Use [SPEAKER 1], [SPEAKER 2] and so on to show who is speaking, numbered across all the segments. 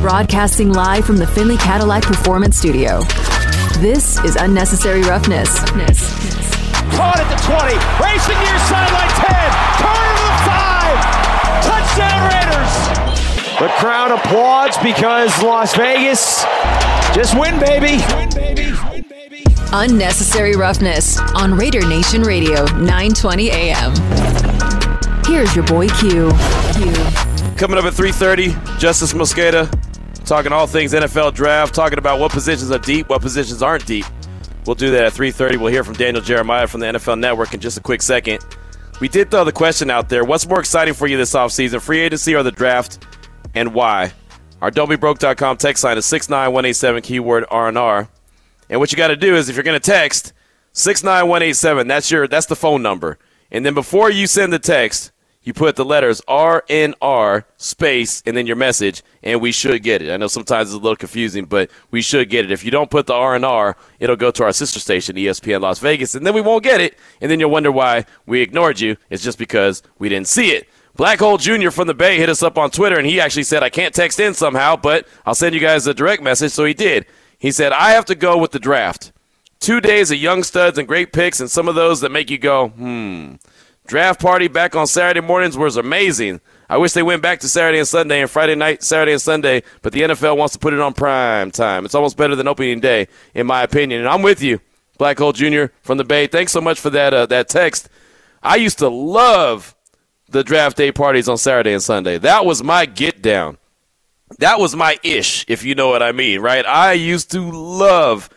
[SPEAKER 1] Broadcasting live from the Findlay Cadillac Performance Studio. This is Unnecessary Roughness.
[SPEAKER 2] Caught at the 20, racing near sideline 10, turn to the 5, touchdown Raiders. The crowd applauds because Las Vegas just win, baby. Win, baby. Win, baby.
[SPEAKER 1] Unnecessary Roughness on Raider Nation Radio, 920 AM. Here's your boy Q. Q.
[SPEAKER 3] Coming up at 3.30, Justis Mosqueda talking all things NFL draft, talking about what positions are deep, what positions aren't deep. We'll do that at 3.30. We'll hear from Daniel Jeremiah from the NFL Network in just a quick second. We did throw the question out there. What's more exciting for you this offseason, free agency or the draft, and why? Our don'tbebroke.com text line is 69187 keyword R&R. And what you got to do is if you're going to text 69187, that's your that's the phone number. And then before you send the text, you put the letters RNR space and then your message, and we should get it. I know sometimes it's a little confusing, but we should get it. If you don't put the RNR, it'll go to our sister station, ESPN Las Vegas, and then we won't get it. And then you'll wonder why we ignored you. It's just because we didn't see it. Black Hole Jr. from the Bay hit us up on Twitter, and he actually said, I can't text in somehow, but I'll send you guys a direct message. So he did. He said, I have to go with the draft. Two days of young studs and great picks, and some of those that make you go, hmm. Draft party back on Saturday mornings was amazing. I wish they went back to Saturday and Sunday and Friday night, Saturday and Sunday, but the NFL wants to put it on prime time. It's almost better than opening day, in my opinion. And I'm with you, Black Hole Jr. from the Bay. Thanks so much for that uh, that text. I used to love the draft day parties on Saturday and Sunday. That was my get down. That was my ish, if you know what I mean, right? I used to love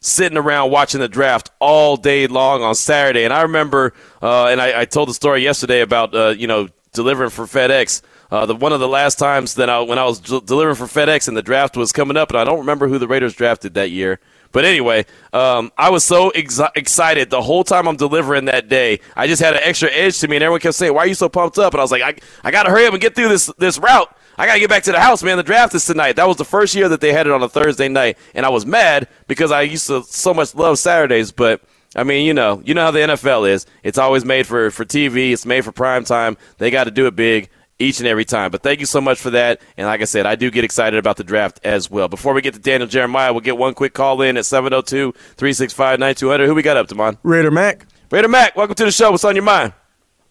[SPEAKER 3] sitting around watching the draft all day long on Saturday. And I remember, uh, and I, I, told the story yesterday about, uh, you know, delivering for FedEx. Uh, the one of the last times that I, when I was d- delivering for FedEx and the draft was coming up, and I don't remember who the Raiders drafted that year. But anyway, um, I was so ex- excited the whole time I'm delivering that day. I just had an extra edge to me, and everyone kept saying, "Why are you so pumped up?" And I was like, "I, I got to hurry up and get through this this route." I got to get back to the house, man. The draft is tonight. That was the first year that they had it on a Thursday night, and I was mad because I used to so much love Saturdays. But I mean, you know, you know how the NFL is. It's always made for for TV. It's made for prime time. They got to do it big each and every time. But thank you so much for that. And like I said, I do get excited about the draft as well. Before we get to Daniel Jeremiah, we'll get one quick call in at 702 365 9200. Who we got up, Damon?
[SPEAKER 4] Raider Mac.
[SPEAKER 3] Raider Mac, welcome to the show. What's on your mind?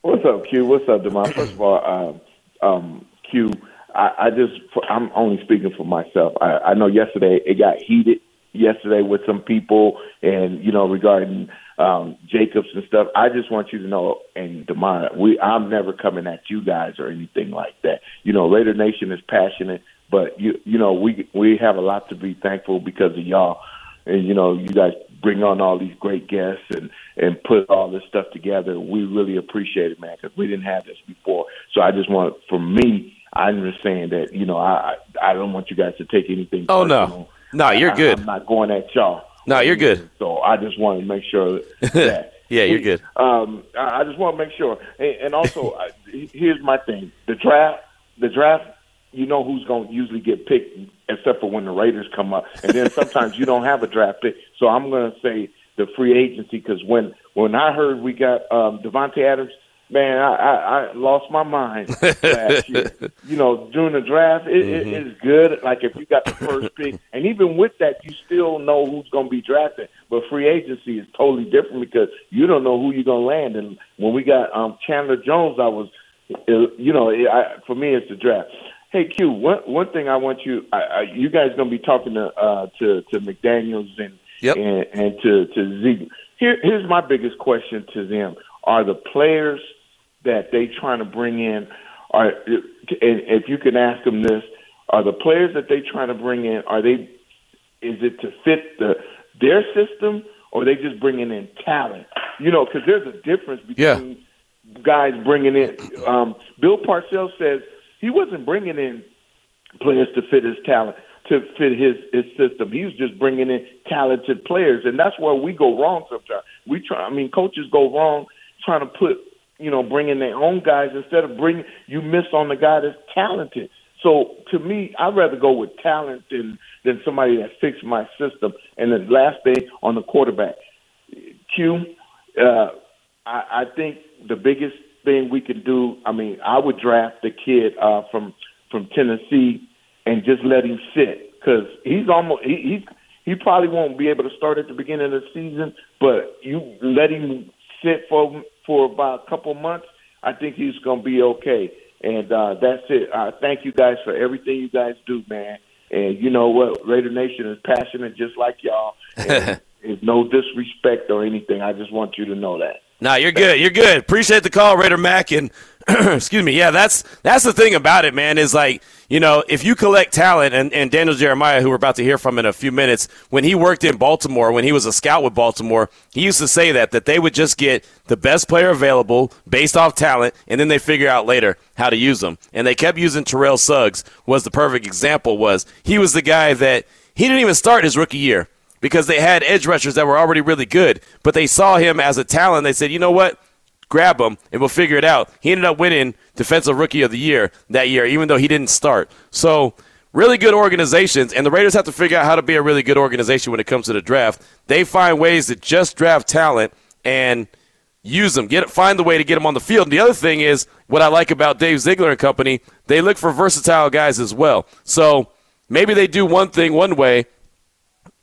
[SPEAKER 5] What's up, Q? What's up, Damon? First of all, uh, um, Q, I, I just I'm only speaking for myself. I, I know yesterday it got heated yesterday with some people, and you know regarding um, Jacobs and stuff. I just want you to know, and Demar, we I'm never coming at you guys or anything like that. You know, Raider Nation is passionate, but you you know we we have a lot to be thankful because of y'all, and you know you guys bring on all these great guests and and put all this stuff together. We really appreciate it, man, because we didn't have this before. So I just want, for me I'm just saying that you know I I don't want you guys to take anything.
[SPEAKER 3] Oh
[SPEAKER 5] personal.
[SPEAKER 3] no, no, you're good.
[SPEAKER 5] I, am not going at y'all.
[SPEAKER 3] No, you're good.
[SPEAKER 5] So I just want to make sure that.
[SPEAKER 3] yeah, you're good.
[SPEAKER 5] Um, I just want to make sure, and also here's my thing: the draft, the draft. You know who's going to usually get picked, except for when the Raiders come up, and then sometimes you don't have a draft pick. So I'm going to say the free agency because when when I heard we got um, Davante Adams man, I, I, I lost my mind last year. You know, during the draft, it, mm-hmm. it, it's good. Like if you got the first pick, and even with that, you still know who's going to be drafted. But free agency is totally different because you don't know who you're going to land. And when we got um, Chandler Jones, I was, you know, I, for me, it's the draft. Hey Q, one one thing I want you, I, I, you guys going to be talking to uh, to to McDaniels and
[SPEAKER 3] yep.
[SPEAKER 5] and, and to to Zeke. Here, here's my biggest question to them: Are the players that they trying to bring in are and if you can ask them this are the players that they trying to bring in are they is it to fit the their system or are they just bringing in talent you know because there's a difference between yeah. guys bringing in um bill parcells says he wasn't bringing in players to fit his talent to fit his his system. He was just bringing in talented players, and that's where we go wrong sometimes. We try. I mean, coaches go wrong trying to put you know, bringing their own guys instead of bringing you miss on the guy that's talented. So to me, I'd rather go with talent than than somebody that fits my system. And the last thing on the quarterback, Q, uh, I, I think the biggest thing we can do. I mean, I would draft the kid uh, from from Tennessee, and just let him sit because he's almost he, he's he probably won't be able to start at the beginning of the season, but you let him sit for for about a couple months, I think he's going to be okay. And uh, that's it. Uh, thank you guys for everything you guys do, man. And you know what? Raider Nation is passionate just like y'all. It's no disrespect or anything. I just want you to know that.
[SPEAKER 3] Nah, you're good. You're good. Appreciate the call, Raider Mac. And excuse me. Yeah, that's that's the thing about it, man. Is like you know, if you collect talent, and, and Daniel Jeremiah, who we're about to hear from in a few minutes, when he worked in Baltimore, when he was a scout with Baltimore, he used to say that that they would just get the best player available based off talent, and then they figure out later how to use them. And they kept using Terrell Suggs was the perfect example. Was he was the guy that he didn't even start his rookie year because they had edge rushers that were already really good, but they saw him as a talent. They said, you know what? grab him, and we'll figure it out. He ended up winning Defensive Rookie of the Year that year, even though he didn't start. So, really good organizations, and the Raiders have to figure out how to be a really good organization when it comes to the draft. They find ways to just draft talent and use them. Get find the way to get them on the field. And the other thing is what I like about Dave Ziegler and company. They look for versatile guys as well. So maybe they do one thing one way,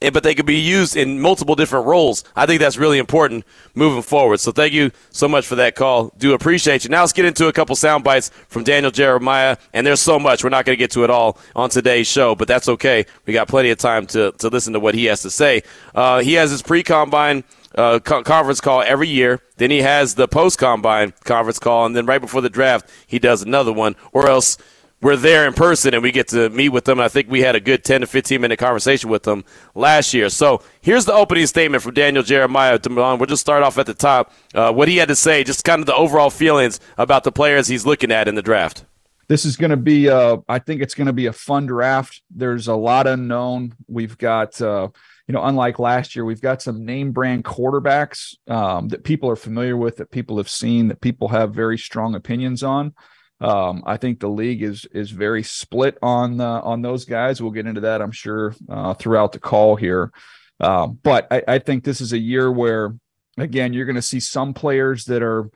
[SPEAKER 3] but they could be used in multiple different roles. I think that's really important moving forward. So thank you so much for that call. Do appreciate you. Now let's get into a couple sound bites from Daniel Jeremiah. And there's so much. We're not going to get to it all on today's show, but that's okay. We got plenty of time to, to listen to what he has to say. Uh, he has his pre-combine uh, co- conference call every year. Then he has the post-combine conference call. And then right before the draft, he does another one. Or else – we're there in person and we get to meet with them. I think we had a good 10 to 15 minute conversation with them last year. So here's the opening statement from Daniel Jeremiah. We'll just start off at the top. Uh, what he had to say, just kind of the overall feelings about the players he's looking at in the draft.
[SPEAKER 4] This is going to be, uh, I think it's going to be a fun draft. There's a lot unknown. We've got, uh, you know, unlike last year, we've got some name brand quarterbacks um, that people are familiar with, that people have seen, that people have very strong opinions on. Um, I think the league is is very split on uh, on those guys. We'll get into that, I'm sure, uh, throughout the call here. Uh, but I, I, think this is a year where, again, you're going to see some players that are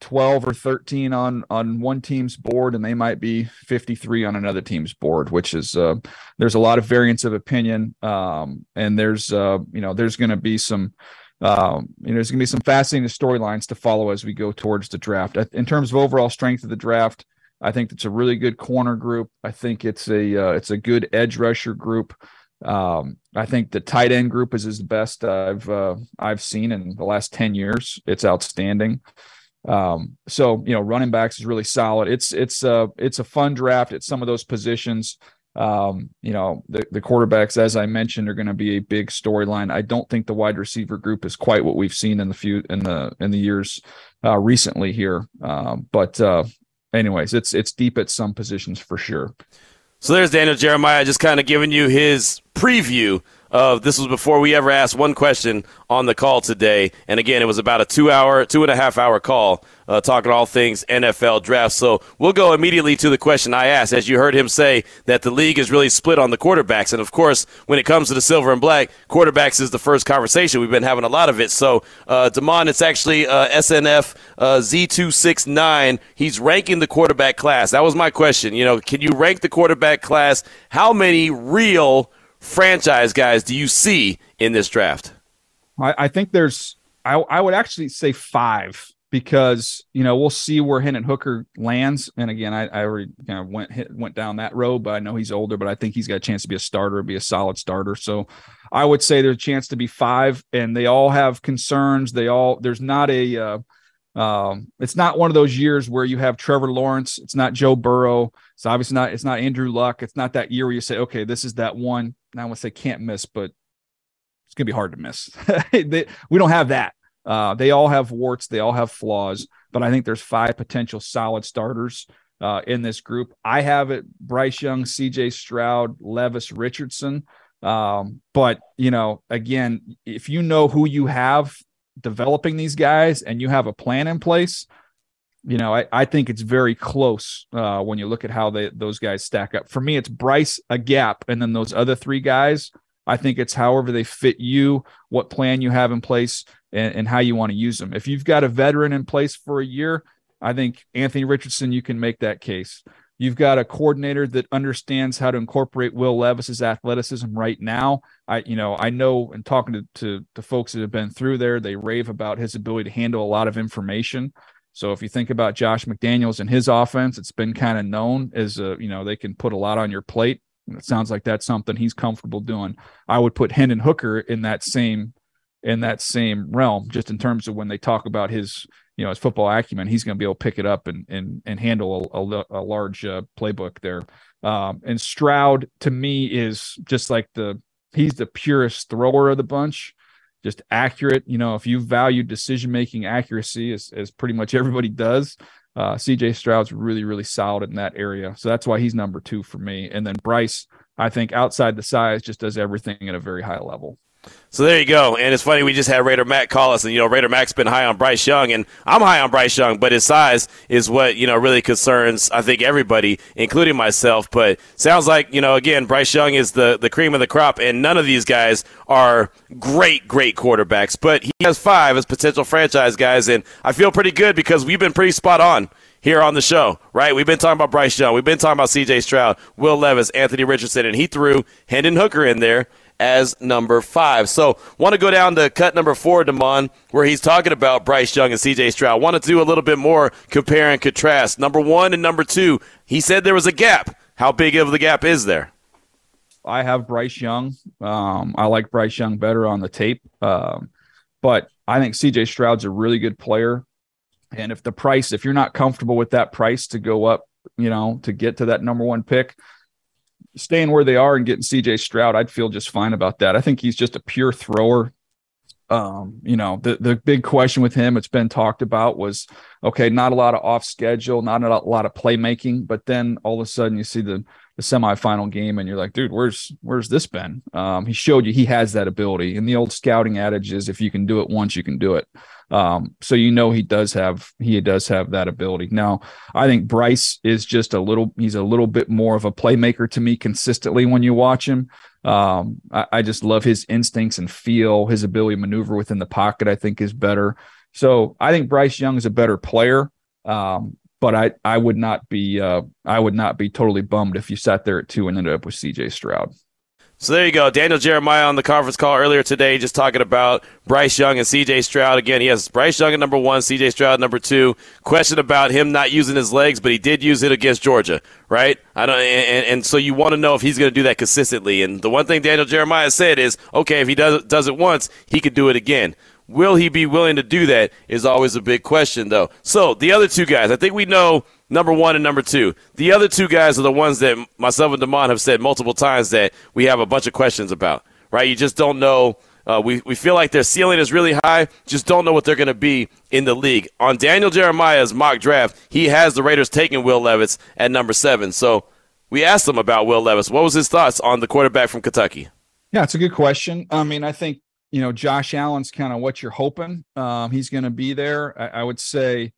[SPEAKER 4] 12 or 13 on on one team's board, and they might be 53 on another team's board, which is uh, there's a lot of variance of opinion, um, and there's uh, you know there's going to be some um, you know, there's going to be some fascinating storylines to follow as we go towards the draft. In terms of overall strength of the draft, I think it's a really good corner group. I think it's a uh, it's a good edge rusher group. Um, I think the tight end group is, the best I've uh, I've seen in the last ten years. It's outstanding. Um, so you know, running backs is really solid. It's it's uh it's a fun draft at some of those positions. Um, you know, the, the quarterbacks, as I mentioned, are going to be a big storyline. I don't think the wide receiver group is quite what we've seen in the few in the in the years uh, recently here. Um, but uh, anyways, it's it's deep at some positions for sure.
[SPEAKER 3] So there's Daniel Jeremiah just kind of giving you his preview of this was before we ever asked one question on the call today. And again, it was about a two hour, two and a half hour call uh, talking all things NFL draft. So we'll go immediately to the question I asked. As you heard him say, that the league is really split on the quarterbacks. And of course, when it comes to the silver and black, quarterbacks is the first conversation. We've been having a lot of it. So, uh, Damon, it's actually uh, SNF uh, Z269. He's ranking the quarterback class. That was my question. You know, can you rank the quarterback class? How many real franchise guys do you see in this draft?
[SPEAKER 4] I, I think there's, I, I would actually say five because you know we'll see where Hendon Hooker lands. And again, I, I already kind of went hit, went down that road, but I know he's older, but I think he's got a chance to be a starter, be a solid starter. So I would say there's a chance to be five, and they all have concerns. They all there's not a uh, um, it's not one of those years where you have Trevor Lawrence. It's not Joe Burrow. It's obviously not. It's not Andrew Luck. It's not that year where you say, okay, this is that one. I want to say can't miss, but it's gonna be hard to miss. they, we don't have that. Uh, they all have warts, they all have flaws, but I think there's five potential solid starters uh, in this group. I have it Bryce Young, CJ Stroud, Levis Richardson. Um, but, you know, again, if you know who you have developing these guys and you have a plan in place, you know, I, I think it's very close uh, when you look at how they those guys stack up. For me, it's Bryce a gap, and then those other three guys. I think it's however they fit you, what plan you have in place, and, and how you want to use them. If you've got a veteran in place for a year, I think Anthony Richardson, you can make that case. You've got a coordinator that understands how to incorporate Will Levis's athleticism right now. I, you know, I know and talking to, to, to folks that have been through there, they rave about his ability to handle a lot of information. So if you think about Josh McDaniels and his offense, it's been kind of known as a, you know, they can put a lot on your plate. And it sounds like that's something he's comfortable doing. I would put Hendon Hooker in that same in that same realm, just in terms of when they talk about his you know his football acumen, he's going to be able to pick it up and and and handle a, a, a large uh, playbook there. Um, and Stroud to me is just like the he's the purest thrower of the bunch, just accurate. You know, if you value decision making accuracy as as pretty much everybody does, uh, CJ Stroud's really really solid in that area. So that's why he's number two for me. And then Bryce, I think outside the size, just does everything at a very high level.
[SPEAKER 3] So there you go. And it's funny, we just had Raider Mac call us, and, you know, Raider Mac's been high on Bryce Young, and I'm high on Bryce Young, but his size is what, you know, really concerns, I think, everybody, including myself. But sounds like, you know, again, Bryce Young is the, the cream of the crop, and none of these guys are great, great quarterbacks. But he has five as potential franchise guys, and I feel pretty good because we've been pretty spot on here on the show, right? We've been talking about Bryce Young. We've been talking about C.J. Stroud, Will Levis, Anthony Richardson, and he threw Hendon Hooker in there as number five. So, want to go down to cut number four, Damon, where he's talking about Bryce Young and CJ Stroud. Want to do a little bit more compare and contrast. Number one and number two, he said there was a gap. How big of the gap is there?
[SPEAKER 4] I have Bryce Young. Um, I like Bryce Young better on the tape. Um, but I think CJ Stroud's a really good player. And if the price, if you're not comfortable with that price to go up, you know, to get to that number one pick, staying where they are and getting CJ Stroud, I'd feel just fine about that. I think he's just a pure thrower. Um, you know, the the big question with him, it's been talked about, was okay, not a lot of off schedule, not a lot of playmaking, but then all of a sudden you see the the semifinal game and you're like, dude, where's where's this been? Um, he showed you he has that ability. And the old scouting adage is if you can do it once, you can do it. Um, so you know he does have he does have that ability. Now, I think Bryce is just a little he's a little bit more of a playmaker to me consistently when you watch him. Um, I, I just love his instincts and feel, his ability to maneuver within the pocket, I think is better. So I think Bryce Young is a better player. Um, but I, I would not be uh, I would not be totally bummed if you sat there at two and ended up with CJ Stroud.
[SPEAKER 3] So there you go. Daniel Jeremiah on the conference call earlier today, just talking about Bryce Young and CJ Stroud. Again, he has Bryce Young at number one, CJ Stroud number two. Question about him not using his legs, but he did use it against Georgia, right? I don't, and, and so you want to know if he's going to do that consistently. And the one thing Daniel Jeremiah said is, okay, if he does does it once, he could do it again. Will he be willing to do that? Is always a big question, though. So the other two guys, I think we know number one and number two. The other two guys are the ones that myself and Damon have said multiple times that we have a bunch of questions about, right? You just don't know. Uh, we, we feel like their ceiling is really high, just don't know what they're going to be in the league. On Daniel Jeremiah's mock draft, he has the Raiders taking Will Levis at number seven. So we asked him about Will Levis. What was his thoughts on the quarterback from Kentucky?
[SPEAKER 4] Yeah, it's a good question. I mean, I think, you know, Josh Allen's kind of what you're hoping um, he's going to be there. I, I would say,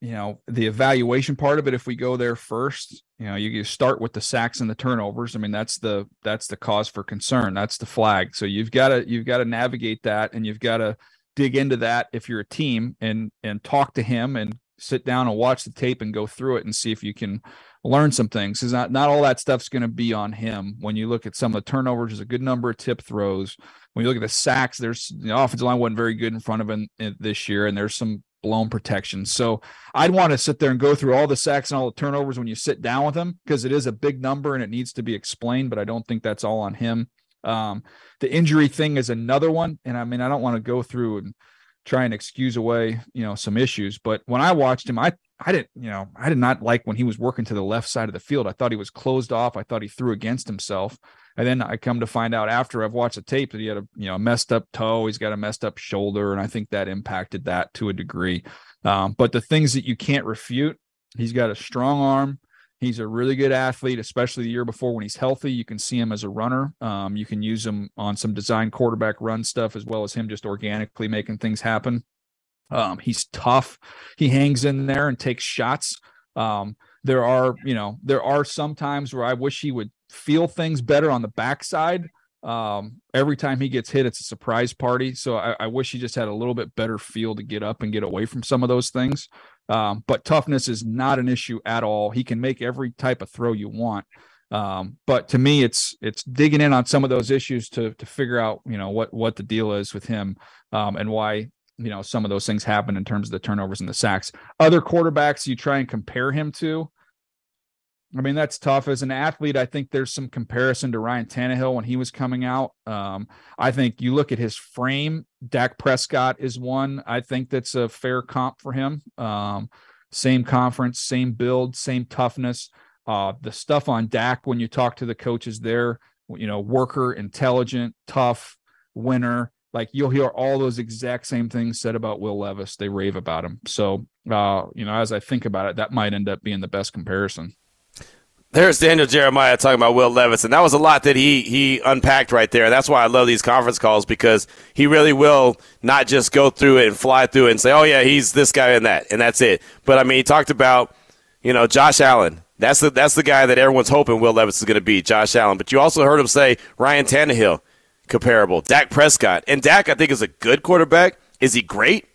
[SPEAKER 4] you know the evaluation part of it if we go there first you know you, you start with the sacks and the turnovers. I mean that's the that's the cause for concern. That's the flag. So you've got to you've got to navigate that and you've got to dig into that if you're a team and and talk to him and sit down and watch the tape and go through it and see if you can learn some things. Because not, not all that stuff's going to be on him. When you look at some of the turnovers there's a good number of tip throws. When you look at the sacks there's the offensive line wasn't very good in front of him eh, this year and there's some blown protection. So I'd want to sit there and go through all the sacks and all the turnovers when you sit down with him because it is a big number and it needs to be explained, but I don't think that's all on him. Um, the injury thing is another one. And I mean, I don't want to go through and try and excuse away, you know, some issues, but when I watched him, I, I didn't, you know, I did not like when he was working to the left side of the field. I thought he was closed off. I thought he threw against himself. And then I come to find out after I've watched the tape that he had a you know messed up toe, he's got a messed up shoulder, and I think that impacted that to a degree. Um, but the things that you can't refute, he's got a strong arm. He's a really good athlete, especially the year before when he's healthy. You can see him as a runner. Um, you can use him on some design quarterback run stuff as well as him just organically making things happen. Um, he's tough. He hangs in there and takes shots. Um, there are, you know, there are some times where I wish he would feel things better on the backside. Um, every time he gets hit, it's a surprise party. So I, I, wish he just had a little bit better feel to get up and get away from some of those things. Um, but toughness is not an issue at all. He can make every type of throw you want. Um, but to me, it's it's digging in on some of those issues to to figure out you know what what the deal is with him um, and why you know some of those things happen in terms of the turnovers and the sacks. Other quarterbacks you try and compare him to. I mean, that's tough. As an athlete, I think there's some comparison to Ryan Tannehill when he was coming out. Um, I think you look at his frame, Dak Prescott is one. I think that's a fair comp for him. Um, same conference, same build, same toughness. Uh, the stuff on Dak when you talk to the coaches there, you know, worker, intelligent, tough, winner. Like you'll hear all those exact same things said about Will Levis. They rave about him. So, uh, you know, as I think about it, that might end up being the best comparison.
[SPEAKER 3] There's Daniel Jeremiah talking about Will Levis, and that was a lot that he he unpacked right there. That's why I love these conference calls because he really will not just go through it and fly through it and say, "Oh yeah, he's this guy and that," and that's it. But I mean, he talked about you know Josh Allen. That's the that's the guy that everyone's hoping Will Levis is going to be, Josh Allen. But you also heard him say Ryan Tannehill, comparable, Dak Prescott, and Dak I think is a good quarterback. Is he great?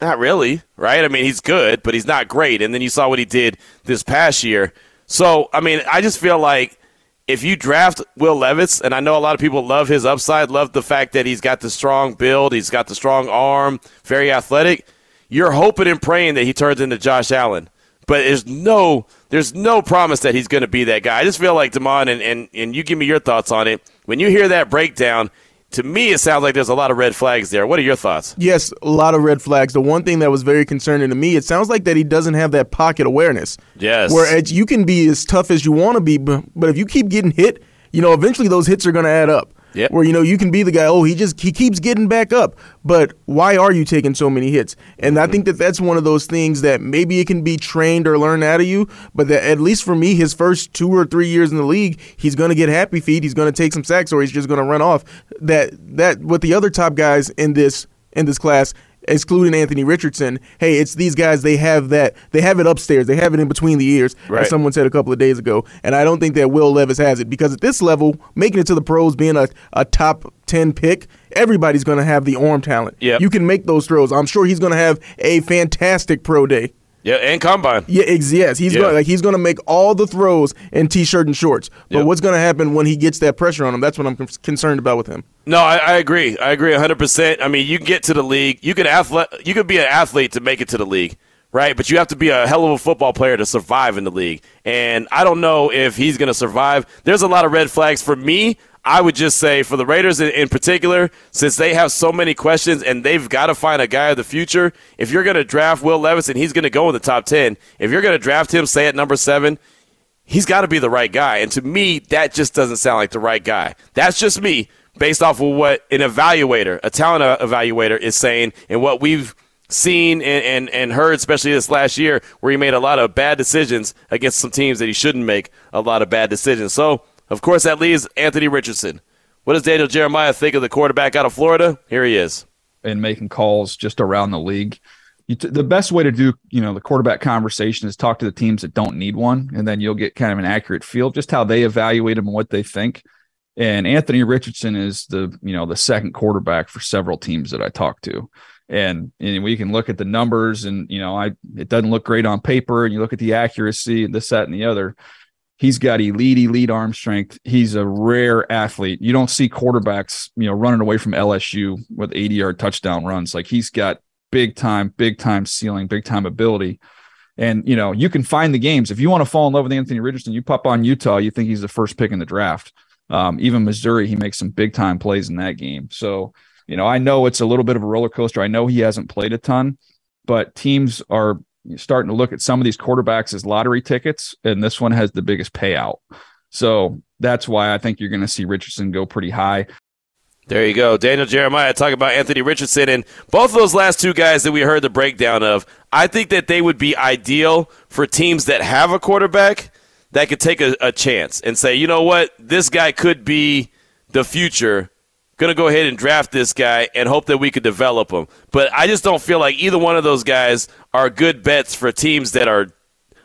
[SPEAKER 3] Not really, right? I mean, he's good, but he's not great. And then you saw what he did this past year. So, I mean, I just feel like if you draft Will Levis, and I know a lot of people love his upside, love the fact that he's got the strong build, he's got the strong arm, very athletic, you're hoping and praying that he turns into Josh Allen. But there's no there's no promise that he's going to be that guy. I just feel like Damon, and, and, and you give me your thoughts on it. When you hear that breakdown, to me, it sounds like there's a lot of red flags there. What are your thoughts?
[SPEAKER 6] Yes, a lot of red flags. The one thing that was very concerning to me, it sounds like that he doesn't have that pocket awareness.
[SPEAKER 3] Yes.
[SPEAKER 6] Where you can be as tough as you want to be, but, but if you keep getting hit, you know, eventually those hits are going to add up.
[SPEAKER 3] Yep.
[SPEAKER 6] Where you know you can be the guy. Oh, he just he keeps getting back up. But why are you taking so many hits? And I mm-hmm. think that that's one of those things that maybe it can be trained or learned out of you. But that at least for me, his first two or three years in the league, he's going to get happy feet. He's going to take some sacks, or he's just going to run off. That that with the other top guys in this in this class excluding Anthony Richardson, hey, it's these guys. They have that. They have it upstairs. They have it in between the ears,
[SPEAKER 3] right.
[SPEAKER 6] as someone said a couple of days ago. And I don't think that Will Levis has it because at this level, making it to the pros, being a, a top ten pick, everybody's going to have the arm talent.
[SPEAKER 3] Yep.
[SPEAKER 6] you can make those throws. I'm sure he's going to have a fantastic pro day.
[SPEAKER 3] Yeah, and combine.
[SPEAKER 6] Yeah, ex- yes, he's
[SPEAKER 3] Yeah.
[SPEAKER 6] going like he's going to make all the throws in t-shirt and shorts. But
[SPEAKER 3] Yep.
[SPEAKER 6] what's going to happen when he gets that pressure on him? That's what I'm con- concerned about with him.
[SPEAKER 3] No, I, I agree. I agree 100%. I mean, you can get to the league. You can athlete. You could be an athlete to make it to the league, right? But you have to be a hell of a football player to survive in the league. And I don't know if he's going to survive. There's a lot of red flags for me. I would just say for the Raiders in, in particular, since they have so many questions and they've got to find a guy of the future. If you're going to draft Will Levis and he's going to go in the top 10, if you're going to draft him, say at number seven, he's got to be the right guy. And to me, that just doesn't sound like the right guy. That's just me, based off of what an evaluator, a talent evaluator, is saying and what we've seen and, and, and heard, especially this last year, where he made a lot of bad decisions against some teams that he shouldn't make a lot of bad decisions. So, of course, that leaves Anthony Richardson. What does Daniel Jeremiah think of the quarterback out of Florida? Here he is.
[SPEAKER 4] and making calls just around the league. T- the best way to do, you know, the quarterback conversation is talk to the teams that don't need one, and then you'll get kind of an accurate feel just how they evaluate him and what they think. And Anthony Richardson is the, you know, the second quarterback for several teams that I talk to. And, and we can look at the numbers and, you know, I it doesn't look great on paper and you look at the accuracy and this, that, and the other. He's got elite, elite arm strength. He's a rare athlete. You don't see quarterbacks, you know, running away from LSU with 80 yard touchdown runs. Like he's got big time, big time ceiling, big time ability. And, you know, you can find the games. If you want to fall in love with Anthony Richardson, you pop on Utah, you think he's the first pick in the draft. Um, even Missouri, he makes some big time plays in that game. So, you know, I know it's a little bit of a roller coaster. I know he hasn't played a ton, but teams are starting to look at some of these quarterbacks as lottery tickets, and this one has the biggest payout. So that's why I think you're going to see Richardson go pretty high.
[SPEAKER 3] There you go. Daniel Jeremiah talking about Anthony Richardson and both of those last two guys that we heard the breakdown of. I think that they would be ideal for teams that have a quarterback that could take a, a chance and say, you know what, this guy could be the future. Going to go ahead and draft this guy and hope that we could develop him. But I just don't feel like either one of those guys are good bets for teams that are,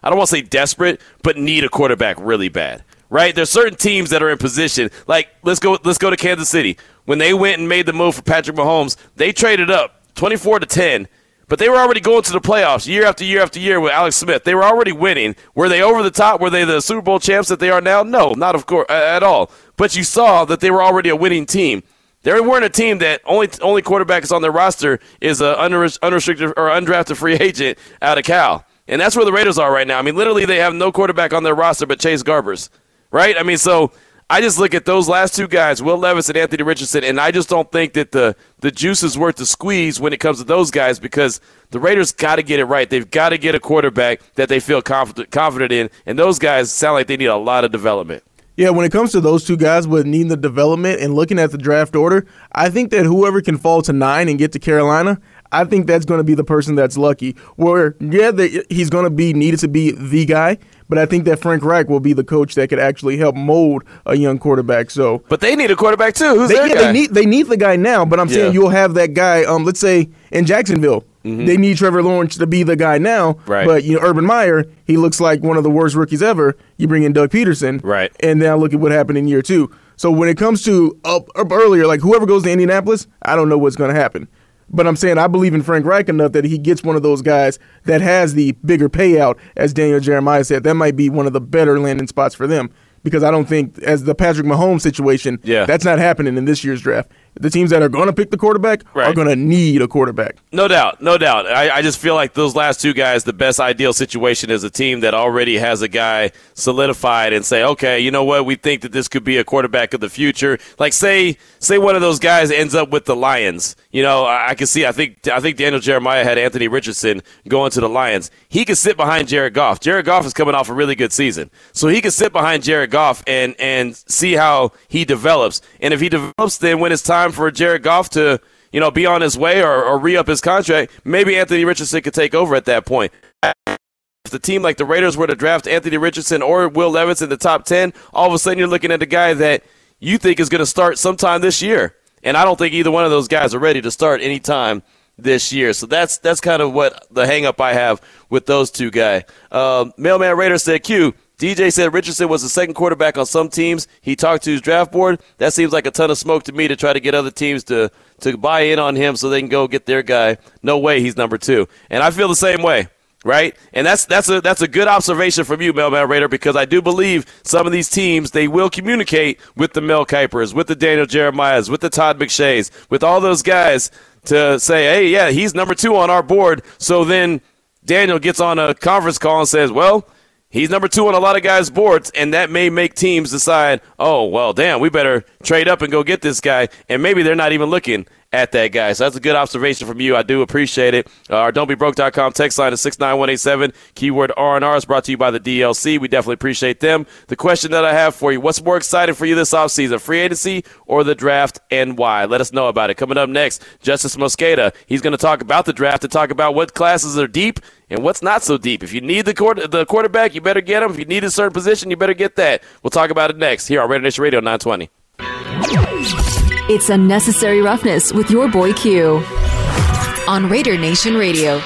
[SPEAKER 3] I don't want to say desperate, but need a quarterback really bad right? There's certain teams that are in position. Like let's go let's go to Kansas City. When they went and made the move for Patrick Mahomes, they traded up 24 to 10 But they were already going to the playoffs year after year after year with Alex Smith. They were already winning. Were they over the top? Were they the Super Bowl champs that they are now? No, not of course at all. But you saw that they were already a winning team. They weren't a team that only only quarterback is on their roster is a unrestricted or undrafted free agent out of Cal. And that's where the Raiders are right now. I mean, literally, they have no quarterback on their roster but Chase Garbers, right? I mean, so I just look at those last two guys, Will Levis and Anthony Richardson, and I just don't think that the the juice is worth the squeeze when it comes to those guys because the Raiders got to get it right. They've got to get a quarterback that they feel confident confident in, and those guys sound like they need a lot of development.
[SPEAKER 6] Yeah, when it comes to those two guys with needing the development and looking at the draft order, I think that whoever can fall to nine and get to Carolina, I think that's going to be the person that's lucky. Where yeah, he's going to be needed to be the guy, but I think that Frank Reich will be the coach that could actually help mold a young quarterback. So,
[SPEAKER 3] but they need a quarterback too. Who's
[SPEAKER 6] they,
[SPEAKER 3] their
[SPEAKER 6] yeah,
[SPEAKER 3] guy?
[SPEAKER 6] They need they need the guy now. But I'm yeah. saying you'll have that guy. Um, let's say in Jacksonville, mm-hmm. they need Trevor Lawrence to be the guy now.
[SPEAKER 3] Right.
[SPEAKER 6] But you know, Urban Meyer, he looks like one of the worst rookies ever. You bring in Doug Pederson.
[SPEAKER 3] Right.
[SPEAKER 6] And now look at what happened in year two. So when it comes to up, up earlier, like whoever goes to Indianapolis, I don't know what's going to happen. But I'm saying I believe in Frank Reich enough that he gets one of those guys that has the bigger payout, as Daniel Jeremiah said. That might be one of the better landing spots for them because I don't think, as the Patrick Mahomes situation,
[SPEAKER 3] yeah.
[SPEAKER 6] that's not happening in this year's draft the teams that are going to pick the quarterback right. are going to need a quarterback.
[SPEAKER 3] No doubt, no doubt. I, I, just feel like those last two guys, the best ideal situation is a team that already has a guy solidified and say, okay, you know what, we think that this could be a quarterback of the future. Like say, say one of those guys ends up with the Lions. You know, I, I can see. I think I think Daniel Jeremiah had Anthony Richardson going to the Lions. He could sit behind Jared Goff. Jared Goff is coming off a really good season, so he could sit behind Jared Goff and and see how he develops. And if he develops, then when it's time time for Jared Goff to, you know, be on his way or, or re up his contract, maybe Anthony Richardson could take over at that point. If the team like the Raiders were to draft Anthony Richardson or Will Levis in the top 10, all of a sudden you're looking at a guy that you think is going to start sometime this year. And I don't think either one of those guys are ready to start anytime this year. So that's that's kind of what the hangup I have with those two guys. Um, Mailman Raider said, Q, DJ said Richardson was the second quarterback on some teams. He talked to his draft board. That seems like a ton of smoke to me to try to get other teams to to buy in on him so they can go get their guy. No way he's number two. And I feel the same way. Right, and that's that's a that's a good observation from you, Mailman Raider, because I do believe some of these teams they will communicate with the Mel Kipers, with the Daniel Jeremiahs, with the Todd McShays, with all those guys to say, hey, yeah, he's number two on our board. So then Daniel gets on a conference call and says, well, He's number two on a lot of guys' boards, and that may make teams decide, oh, well, damn, we better trade up and go get this guy. And maybe they're not even looking at that guy. So that's a good observation from you. I do appreciate it. Uh, our don'tbebroke.com text line is 69187. Keyword R&R is brought to you by the DLC. We definitely appreciate them. The question that I have for you, what's more exciting for you this offseason, free agency or the draft and why? Let us know about it. Coming up next, Justis Mosqueda. He's going to talk about the draft and talk about what classes are deep and what's not so deep. If you need the, quarter, the quarterback, you better get him. If you need a certain position, you better get that. We'll talk about it next here on Raider Nation Radio 920.
[SPEAKER 1] It's Unnecessary Roughness with your boy Q on Raider Nation Radio.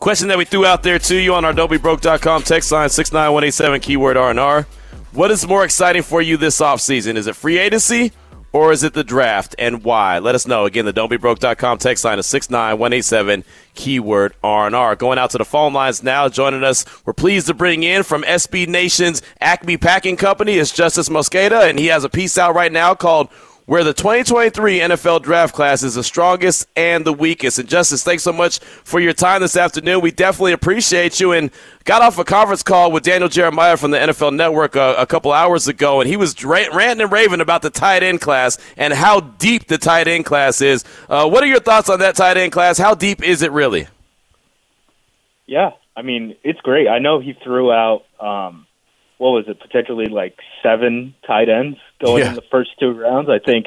[SPEAKER 3] Question that we threw out there to you on our don'tbebroke.com text line 69187 keyword R&R. What is more exciting for you this offseason? Is it free agency or is it the draft and why? Let us know. Again, the don'tbebroke.com text line is 69187 keyword R&R. Going out to the phone lines now, joining us, we're pleased to bring in from SB Nation's Acme Packing Company is Justis Mosqueda, and he has a piece out right now called where the 2023 NFL draft class is the strongest and the weakest. And Justis, thanks so much for your time this afternoon. We definitely appreciate you. And got off a conference call with Daniel Jeremiah from the NFL Network a, a couple hours ago, and he was ranting and raving about the tight end class and how deep the tight end class is. Uh, what are your thoughts on that tight end class? How deep is it really?
[SPEAKER 7] Yeah, I mean it's great. I know he threw out. Um, what was it potentially like seven tight ends going yeah. in the first two rounds. I think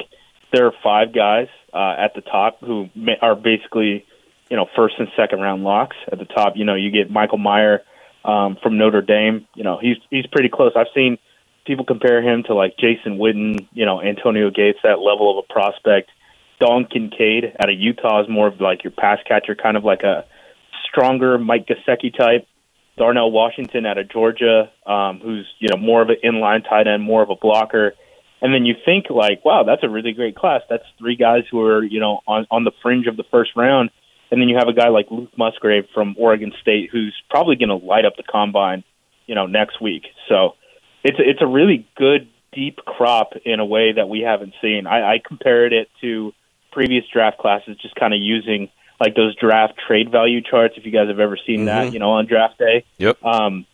[SPEAKER 7] there are five guys uh, at the top who are basically you know first and second round locks at the top. You know you get Michael Mayer um, from Notre Dame. You know he's he's pretty close. I've seen people compare him to like Jason Witten, you know Antonio Gates, that level of a prospect. Dalton Kincaid out of Utah is more of like your pass catcher, kind of like a stronger Mike Gesicki type. Darnell Washington out of Georgia, um, who's you know more of an inline tight end, more of a blocker. And then you think like, wow, that's a really great class. That's three guys who are you know on on the fringe of the first round. And then you have a guy like Luke Musgrave from Oregon State who's probably going to light up the combine, you know, next week. So it's it's a really good deep crop in a way that we haven't seen. I, I compared it to previous draft classes, just kind of using like those draft trade value charts. If you guys have ever seen mm-hmm. that, you know, on draft day.
[SPEAKER 3] Yep.
[SPEAKER 7] Um,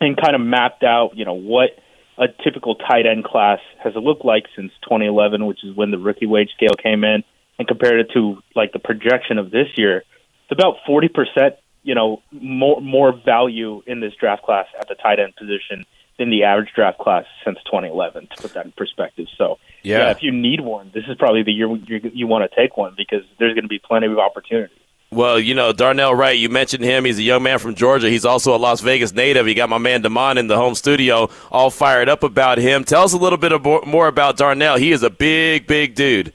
[SPEAKER 7] and kind of mapped out, you know, what a typical tight end class has looked like since 2011, which is when the rookie wage scale came in, and compared it to like the projection of this year. It's about 40 percent, you know, more more value in this draft class at the tight end position than the average draft class since 2011. To put that in perspective, so yeah, yeah if you need one, this is probably the year you, you want to take one because there's going to be plenty of opportunities.
[SPEAKER 3] Well, you know, Darnell Wright, you mentioned him. He's a young man from Georgia. He's also a Las Vegas native. You got my man Damon in the home studio, all fired up about him. Tell us a little bit more about Darnell. He is a big, big dude.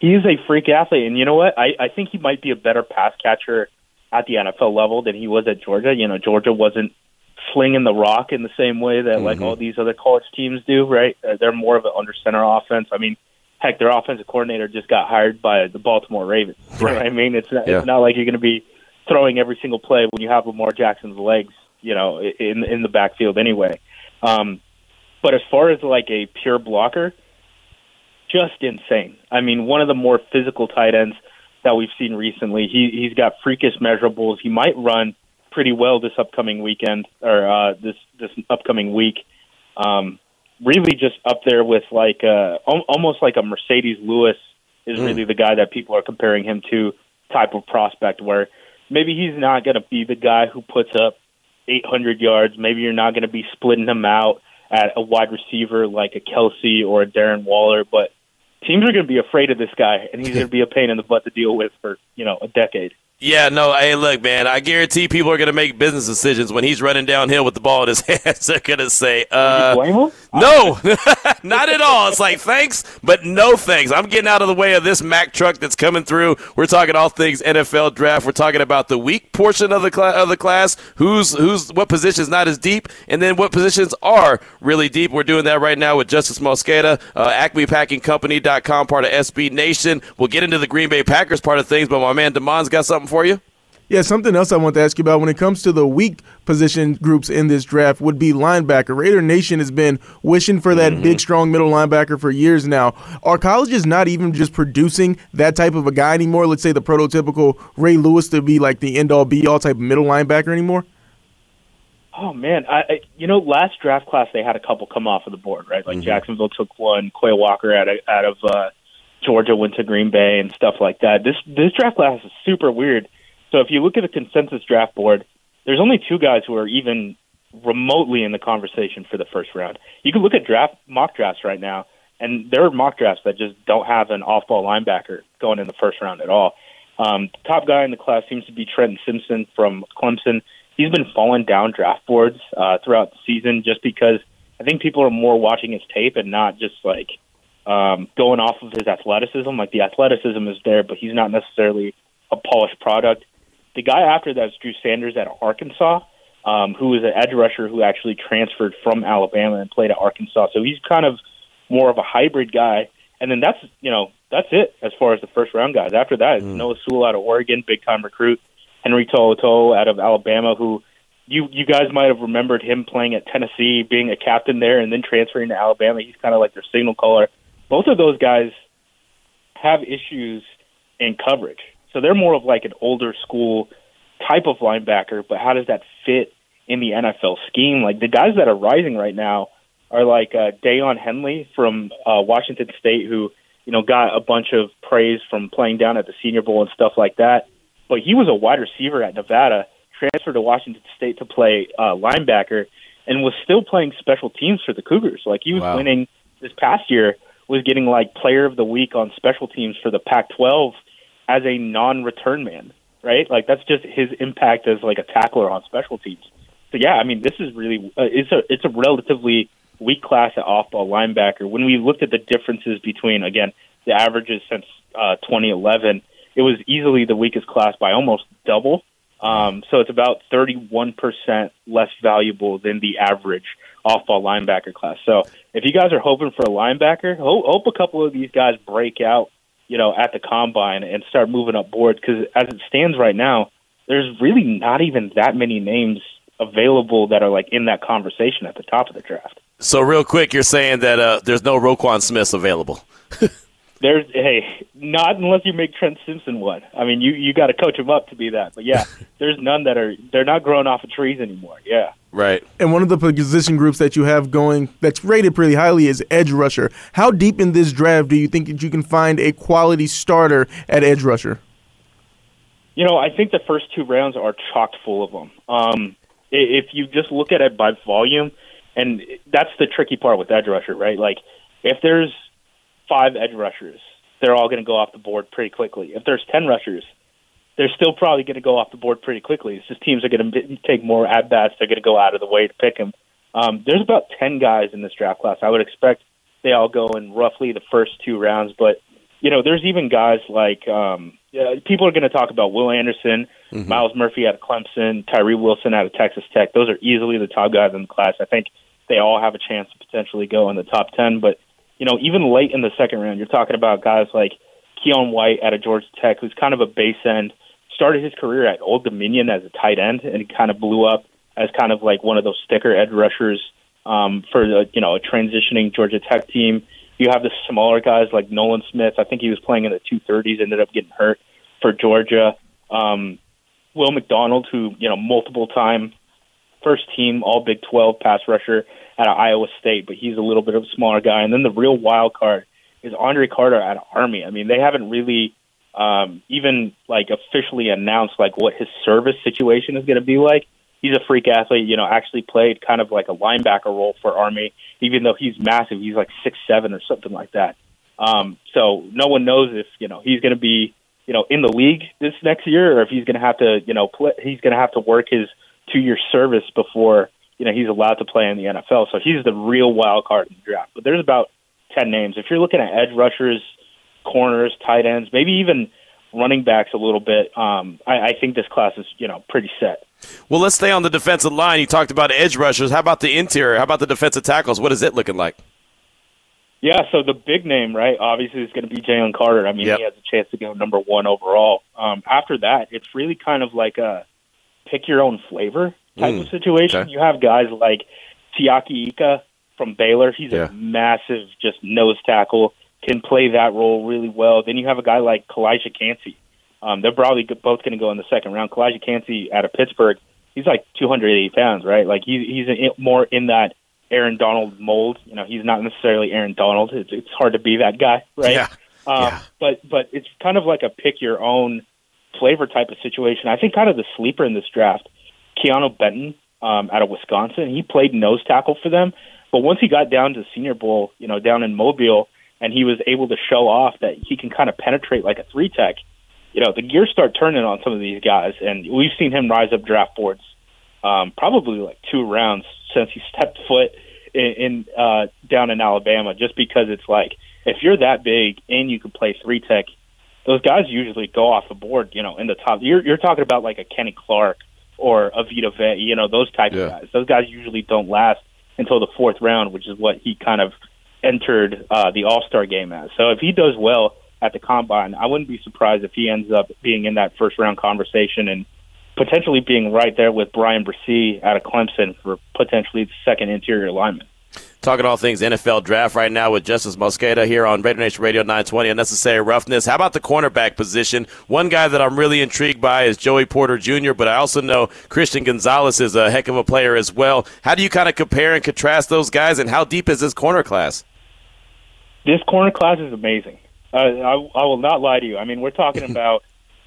[SPEAKER 7] He's a freak athlete. And you know what? I, I think he might be a better pass catcher at the NFL level than he was at Georgia. You know, Georgia wasn't flinging the rock in the same way that mm-hmm. like all these other college teams do, right? Uh, they're more of an under center offense. I mean, heck, their offensive coordinator just got hired by the Baltimore Ravens. You right. know what I mean? It's not, yeah. it's not like you're going to be throwing every single play when you have Lamar Jackson's legs, you know, in in the backfield anyway. Um, but as far as like a pure blocker, just insane. I mean, one of the more physical tight ends that we've seen recently. He he's got freakish measurables. He might run pretty well this upcoming weekend or uh, this this upcoming week. Um, really, just up there with like uh, almost like a Marcedes Lewis is mm. really the guy that people are comparing him to type of prospect. Where maybe he's not going to be the guy who puts up 800 yards. Maybe you're not going to be splitting him out at a wide receiver like a Kelce or a Darren Waller, but teams are going to be afraid of this guy, and he's going to be a pain in the butt to deal with for you know a decade.
[SPEAKER 3] Yeah, no, hey, look, man, I guarantee people are going to make business decisions when he's running downhill with the ball in his hands. They're going to say, uh, no, not at all. It's like, thanks, but no thanks. I'm getting out of the way of this Mack truck that's coming through. We're talking all things NFL draft. We're talking about the weak portion of the, cl- of the class, who's, who's, what positions not as deep, and then what positions are really deep. We're doing that right now with Justis Mosqueda, uh, AcmePackingCompany.com, part of SB Nation. We'll get into the Green Bay Packers part of things, but my man Damon's got something for you?
[SPEAKER 6] Yeah, something else I want to ask you about when it comes to the weak position groups in this draft would be linebacker. Raider Nation has been wishing for that mm-hmm. big, strong middle linebacker for years now. Are colleges not even just producing that type of a guy anymore? Let's say the prototypical Ray Lewis to be like the end all be all type of middle linebacker anymore?
[SPEAKER 7] Oh man, I, I you know last draft class they had a couple come off of the board, right? Like mm-hmm. Jacksonville took one, Quay Walker out of out of uh, Georgia went to Green Bay and stuff like that. This this draft class is super weird. So if you look at the consensus draft board, there's only two guys who are even remotely in the conversation for the first round. You can look at draft mock drafts right now, and there are mock drafts that just don't have an off-ball linebacker going in the first round at all. Um, the top guy in the class seems to be Trenton Simpson from Clemson. He's been falling down draft boards uh, throughout the season just because I think people are more watching his tape and not just like um, going off of his athleticism. Like the athleticism is there, but he's not necessarily a polished product. The guy after that is Drew Sanders at Arkansas, um, who is an edge rusher who actually transferred from Alabama and played at Arkansas. So he's kind of more of a hybrid guy. And then that's you know that's it as far as the first round guys. After that, mm. Noah Sewell out of Oregon, big time recruit. Henry To'oTo'o out of Alabama, who you you guys might have remembered him playing at Tennessee, being a captain there, and then transferring to Alabama. He's kind of like their signal caller both of those guys have issues in coverage. So they're more of like an older school type of linebacker, but how does that fit in the NFL scheme? Like the guys that are rising right now are like uh, Daiyan Henley from uh, Washington State, who you know got a bunch of praise from playing down at the Senior Bowl and stuff like that. But he was a wide receiver at Nevada, transferred to Washington State to play uh, linebacker, and was still playing special teams for the Cougars. Like he was wow. winning this past year was getting like player of the week on special teams for the Pac-12 as a non-return man, right? Like that's just his impact as like a tackler on special teams. So yeah, I mean this is really uh, it's a it's a relatively weak class at off-ball linebacker. When we looked at the differences between again the averages since uh, 2011, it was easily the weakest class by almost double. Um, so it's about 31% less valuable than the average off-ball linebacker class. So if you guys are hoping for a linebacker, hope, hope a couple of these guys break out, you know, at the combine and start moving up boards. Because as it stands right now, there's really not even that many names available that are like in that conversation at the top of the draft.
[SPEAKER 3] So real quick, you're saying that uh, there's no Roquan Smith available.
[SPEAKER 7] There's hey, not unless you make Trent Simpson one. I mean, you you got to coach him up to be that. But yeah, there's none that are they're not growing off of trees anymore. Yeah.
[SPEAKER 3] Right.
[SPEAKER 6] And one of the position groups that you have going that's rated pretty highly is edge rusher. How deep in this draft do you think that you can find a quality starter at edge rusher?
[SPEAKER 7] You know, I think the first two rounds are chocked full of them. Um, if you just look at it by volume, and that's the tricky part with edge rusher, right? Like, if there's five edge rushers, they're all going to go off the board pretty quickly. If there's 10 rushers, they're still probably going to go off the board pretty quickly. It's just teams are going to take more at bats. They're going to go out of the way to pick them. Um, there's about 10 guys in this draft class. I would expect they all go in roughly the first two rounds. But, you know, there's even guys like um, yeah, people are going to talk about Will Anderson, mm-hmm. Myles Murphy out of Clemson, Tyree Wilson out of Texas Tech. Those are easily the top guys in the class. I think they all have a chance to potentially go in the top 10. But you know, even late in the second round, you're talking about guys like Keion White out of Georgia Tech, who's kind of a base end, started his career at Old Dominion as a tight end, and kind of blew up as kind of like one of those sticker edge rushers um, for the you know a transitioning Georgia Tech team. You have the smaller guys like Nolan Smith. I think he was playing in the 230s, ended up getting hurt for Georgia. Um, Will McDonald, who you know multiple time first team All Big 12 pass rusher out of Iowa State, but he's a little bit of a smaller guy. And then the real wild card is Andre Carter of Army. I mean, they haven't really um, even like officially announced like what his service situation is going to be like. He's a freak athlete, you know, actually played kind of like a linebacker role for Army, even though he's massive. He's like six seven or something like that. Um, so no one knows if you know he's going to be you know in the league this next year or if he's going to have to you know play, he's going to have to work his two your service before you know he's allowed to play in the NFL. So he's the real wild card in the draft. But there's about ten names. If you're looking at edge rushers, corners, tight ends, maybe even running backs a little bit, um, I, I think this class is you know pretty set.
[SPEAKER 3] Well, let's stay on the defensive line. You talked about edge rushers. How about the interior? How about the defensive tackles? What is it looking like?
[SPEAKER 7] Yeah, so the big name, right, obviously is going to be Jalen Carter. I mean, yep. he has a chance to go number one overall. Um, after that, it's really kind of like a pick your own flavor type mm, of situation. Okay. You have guys like Siaki Ika from Baylor. He's yeah. a massive, just nose tackle, can play that role really well. Then you have a guy like Calijah Kancey. Um, they're probably both going to go in the second round. Calijah Kancey out of Pittsburgh, he's like 280 pounds, right? Like he's he's in, more in that Aaron Donald mold. You know, he's not necessarily Aaron Donald. It's, it's hard to be that guy, right?
[SPEAKER 3] Yeah.
[SPEAKER 7] Um, yeah. But but it's kind of like a pick your own flavor type of situation. I think kind of the sleeper in this draft, Keanu Benton um, out of Wisconsin. He played nose tackle for them, but once he got down to Senior Bowl, you know, down in Mobile, and he was able to show off that he can kind of penetrate like a three tech. You know, the gears start turning on some of these guys, and we've seen him rise up draft boards, um, probably like two rounds since he stepped foot in, in uh, down in Alabama. Just because it's like if you're that big and you can play three tech, those guys usually go off the board, you know, in the top. You're you're talking about like a Kenny Clark or a Vita Vea, you know, those type yeah. of guys. Those guys usually don't last until the fourth round, which is what he kind of entered uh, the All Star game as. So if he does well at the combine, I wouldn't be surprised if he ends up being in that first round conversation and potentially being right there with Bryan Bresee out of Clemson for potentially the second interior lineman.
[SPEAKER 3] Talking all things NFL draft right now with Justis Mosqueda here on Raider Nation Radio 920 Unnecessary Roughness. How about the cornerback position? One guy that I'm really intrigued by is Joey Porter Jr., but I also know Christian Gonzalez is a heck of a player as well. How do you kind of compare and contrast those guys, and how deep is this corner class?
[SPEAKER 7] This corner class is amazing. Uh, I, I will not lie to you. I mean, we're talking about,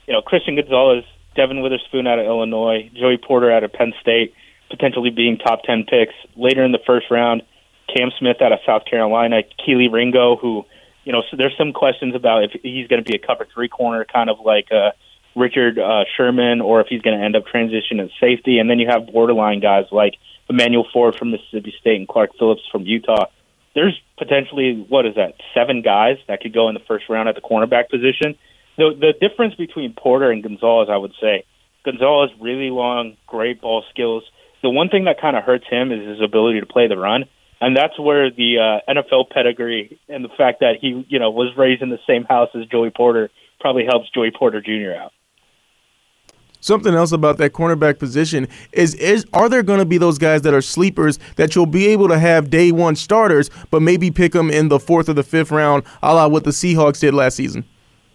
[SPEAKER 7] you know, Christian Gonzalez, Devon Witherspoon out of Illinois, Joey Porter out of Penn State, potentially being top 10 picks later in the first round – Cam Smith out of South Carolina, Kelee Ringo, who, you know, so there's some questions about if he's going to be a cover three corner, kind of like uh, Richard uh, Sherman, or if he's going to end up transitioning to safety. And then you have borderline guys like Emmanuel Forbes from Mississippi State and Clark Phillips from Utah. There's potentially what is that seven guys that could go in the first round at the cornerback position. The the difference between Porter and Gonzalez, I would say, Gonzalez really long, great ball skills. The one thing that kind of hurts him is his ability to play the run, and that's where the uh, NFL pedigree and the fact that he, you know, was raised in the same house as Joey Porter probably helps Joey Porter Jr. out.
[SPEAKER 6] Something else about that cornerback position is is are there going to be those guys that are sleepers that you'll be able to have day one starters, but maybe pick them in the fourth or the fifth round, a la what the Seahawks did last season?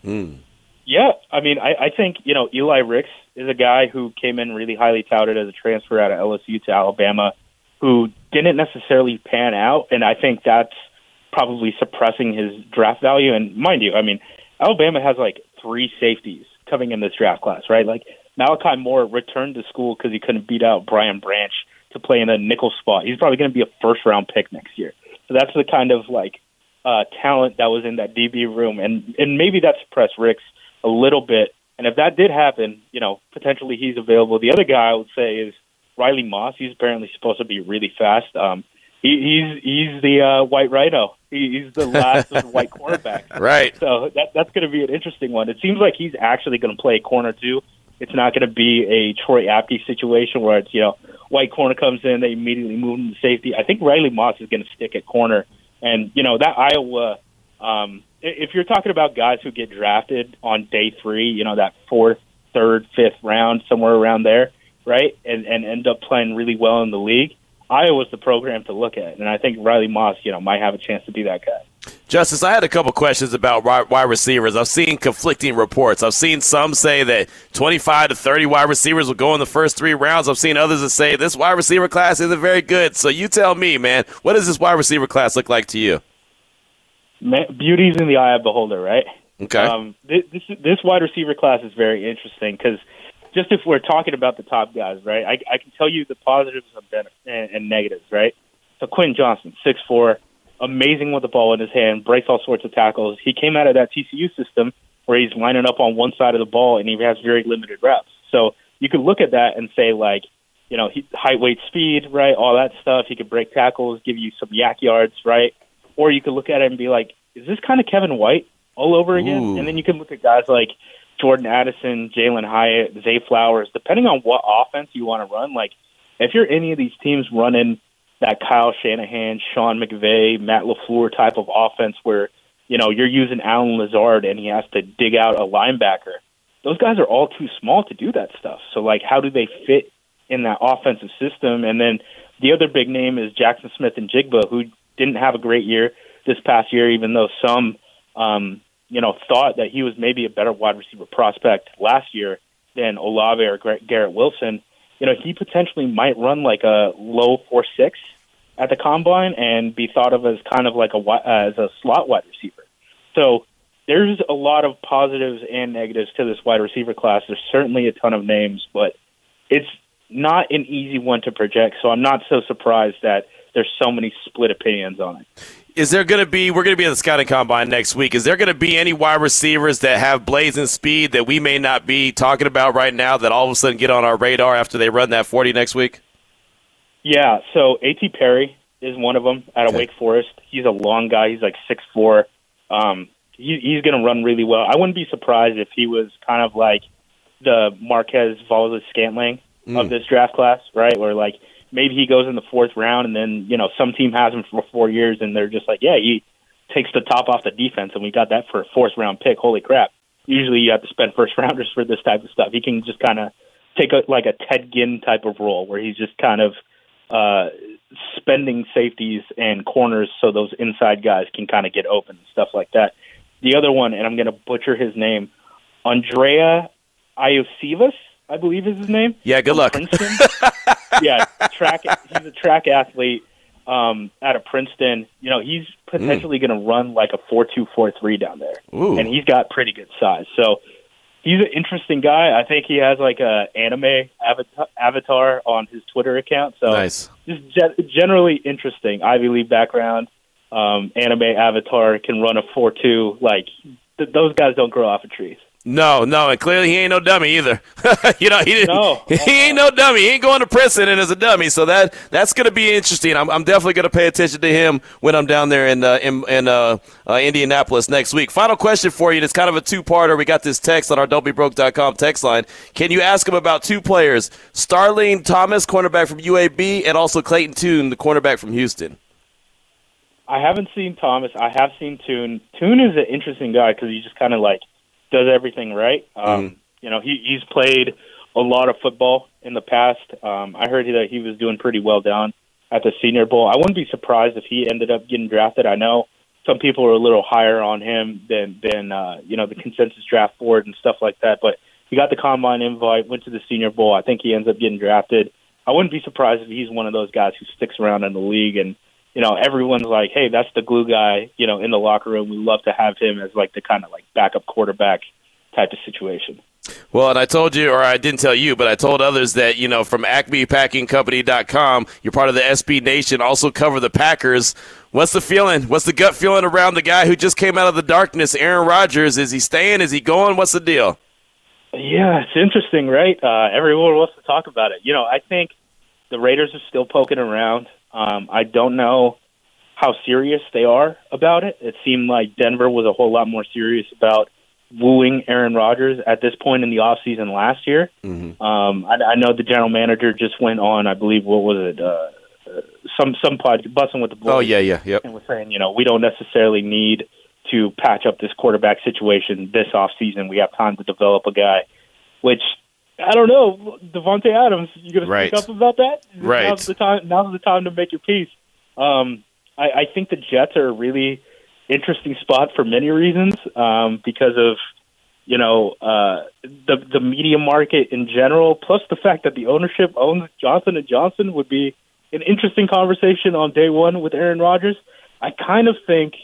[SPEAKER 3] Mm.
[SPEAKER 7] Yeah, I mean, I, I think you know Eli Ricks is a guy who came in really highly touted as a transfer out of LSU to Alabama, who didn't necessarily pan out, and I think that's probably suppressing his draft value. And mind you, I mean, Alabama has like three safeties coming in this draft class, right? Like Malachi Moore returned to school because he couldn't beat out Brian Branch to play in a nickel spot. He's probably going to be a first round pick next year. So that's the kind of like uh, talent that was in that DB room, and and maybe that suppressed Ricks a little bit. And if that did happen, you know, potentially he's available. The other guy I would say is Riley Moss. He's apparently supposed to be really fast. Um, he, he's he's the uh, white rhino. He, he's the last of the white cornerbacks.
[SPEAKER 3] Right.
[SPEAKER 7] So that that's going to be an interesting one. It seems like he's actually going to play corner too. It's not going to be a Troy Apke situation where it's you know white corner comes in, they immediately move him to safety. I think Riley Moss is going to stick at corner, and you know that Iowa. Um, if you're talking about guys who get drafted on day three, you know that fourth, third, fifth round, somewhere around there, right, and and end up playing really well in the league. Iowa's the program to look at, and I think Riley Moss, you know, might have a chance to be that guy.
[SPEAKER 3] Justis, I had a couple questions about wide receivers. I've seen conflicting reports. I've seen some say that 25 to 30 wide receivers will go in the first three rounds. I've seen others that say this wide receiver class isn't very good. So you tell me, man, what does this wide receiver class look like to you?
[SPEAKER 7] Beauty's in the eye of the beholder, right?
[SPEAKER 3] Okay.
[SPEAKER 7] Um, this this wide receiver class is very interesting because just if we're talking about the top guys, right? I, I can tell you the positives and, and negatives, right? So Quentin Johnston, six four amazing with the ball in his hand, breaks all sorts of tackles. He came out of that TCU system where he's lining up on one side of the ball and he has very limited reps. So you could look at that and say like, you know, he, height, weight, speed, right? All that stuff. He could break tackles, give you some YAC yards, right? Or you could look at it and be like, is this kind of Kevin White all over again?
[SPEAKER 3] Ooh.
[SPEAKER 7] And then you can look at guys like Jordan Addison, Jalin Hyatt, Zay Flowers, depending on what offense you want to run. Like, if you're any of these teams running that Kyle Shanahan, Sean McVay, Matt LaFleur type of offense where, you know, you're using Allen Lazard and he has to dig out a linebacker. Those guys are all too small to do that stuff. So like how do they fit in that offensive system? And then the other big name is Jackson Smith-Njigba, who didn't have a great year this past year, even though some um, you know, thought that he was maybe a better wide receiver prospect last year than Olave or Garrett Wilson you know, he potentially might run like a low four six at the combine and be thought of as kind of like a as a slot wide receiver. So there's a lot of positives and negatives to this wide receiver class. There's certainly a ton of names, but it's not an easy one to project. So I'm not so surprised that there's so many split opinions on it.
[SPEAKER 3] Is there going to be, we're going to be at the scouting combine next week. Is there going to be any wide receivers that have blazing speed that we may not be talking about right now that all of a sudden get on our radar after they run that 40 next week?
[SPEAKER 7] Yeah, so A.T. Perry is one of them out of okay. Wake Forest. He's a long guy. He's like six four. Um, he, he's going to run really well. I wouldn't be surprised if he was kind of like the Marquez Valdes Scantling mm. of this draft class, right? Where like maybe he goes in the fourth round, and then you know some team has him for four years, and they're just like, yeah, he takes the top off the defense, and we got that for a fourth round pick. Holy crap! Usually you have to spend first rounders for this type of stuff. He can just kind of take a like a Ted Ginn type of role, where he's just kind of uh, spending safeties and corners so those inside guys can kind of get open and stuff like that. The other one, and I'm going to butcher his name, Andrei Iosivas, I believe is his name.
[SPEAKER 3] Yeah, good luck.
[SPEAKER 7] yeah, track. He's a track athlete um, out of Princeton. You know, he's potentially mm. going to run like a four-two, four-three down there,
[SPEAKER 3] Ooh.
[SPEAKER 7] and he's got pretty good size. So he's an interesting guy. I think he has like a anime avatar on his Twitter account. So
[SPEAKER 3] nice.
[SPEAKER 7] just ge- generally interesting. Ivy League background, um, anime avatar can run a four-two. Like th- those guys don't grow off of trees.
[SPEAKER 3] No, no, and clearly he ain't no dummy either. you know, he didn't.
[SPEAKER 7] No.
[SPEAKER 3] He ain't no dummy. He ain't going to prison and as a dummy. So that that's going to be interesting. I'm, I'm definitely going to pay attention to him when I'm down there in uh, in, in uh, uh, Indianapolis next week. Final question for you. And it's kind of a two parter. We got this text on our don'tbebroke.com text line. Can you ask him about two players, Starling Thomas, cornerback from UAB, and also Clayton Tune, the cornerback from Houston?
[SPEAKER 7] I haven't seen Thomas. I have seen Tune. Tune is an interesting guy because he just kind of like does everything right. Um,
[SPEAKER 3] Mhm.
[SPEAKER 7] You know, he, he's played a lot of football in the past. Um, I heard that he was doing pretty well down at the Senior Bowl. I wouldn't be surprised if he ended up getting drafted. I know some people are a little higher on him than than uh, you know the consensus draft board and stuff like that. But he got the combine invite, went to the Senior Bowl. I think he ends up getting drafted. I wouldn't be surprised if he's one of those guys who sticks around in the league and you know, everyone's like, "Hey, that's the glue guy." You know, in the locker room, we love to have him as like the kind of like backup quarterback type of situation.
[SPEAKER 3] Well, and I told you, or I didn't tell you, but I told others that, you know, from acmepackingcompany.com, you're part of the SB Nation, also cover the Packers. What's the feeling? What's the gut feeling around the guy who just came out of the darkness, Aaron Rodgers? Is he staying? Is he going? What's the deal?
[SPEAKER 7] Yeah, it's interesting, right? Uh, everyone wants to talk about it. You know, I think the Raiders are still poking around. Um, I don't know how serious they are about it. It seemed like Denver was a whole lot more serious about wooing Aaron Rodgers at this point in the offseason last year.
[SPEAKER 3] Mm-hmm.
[SPEAKER 7] Um, I, I know the general manager just went on, I believe, what was it? Uh, uh, some some pod busting with the boys
[SPEAKER 3] Oh, yeah, yeah, yep.
[SPEAKER 7] and was saying, you know, we don't necessarily need to patch up this quarterback situation this off season. We have time to develop a guy, which I don't know, Davante Adams. You going to
[SPEAKER 3] Right.
[SPEAKER 7] speak up about that?
[SPEAKER 3] Right.
[SPEAKER 7] Now's the time. Now's the time to make your piece. Um, I, I think the Jets are a really interesting spot for many reasons um, because of you know uh, the the media market in general, plus the fact that the ownership owns Johnson and Johnson would be an interesting conversation on day one with Aaron Rodgers. I kind of think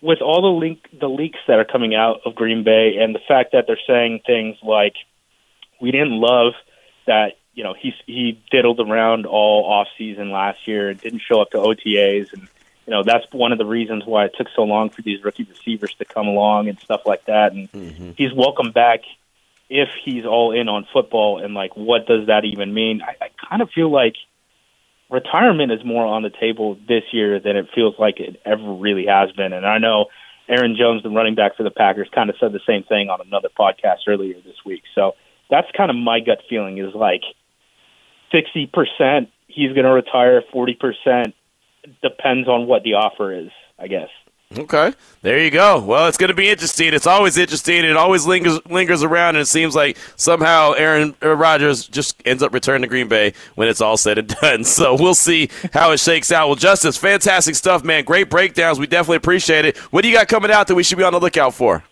[SPEAKER 7] with all the link the leaks that are coming out of Green Bay and the fact that they're saying things like we didn't love that you know he he diddled around all off season last year and didn't show up to OTAs and you know that's one of the reasons why it took so long for these rookie receivers to come along and stuff like that. And mm-hmm. he's welcome back if he's all in on football. And like what does that even mean? I, I kind of feel like retirement is more on the table this year than it feels like it ever really has been. And I know Aaron Jones the running back for the Packers kind of said the same thing on another podcast earlier this week. So that's kind of my gut feeling is like 60% he's going to retire 40% depends on what the offer is I guess
[SPEAKER 3] Okay, there you go. Well, it's going to be interesting. It's always interesting. It always lingers lingers around, and it seems like somehow Aaron uh, Rodgers just ends up returning to Green Bay when it's all said and done. So we'll see how it shakes out. Well, Justis, fantastic stuff, man. Great breakdowns. We definitely appreciate it. What do you got coming out that we should be on the lookout for?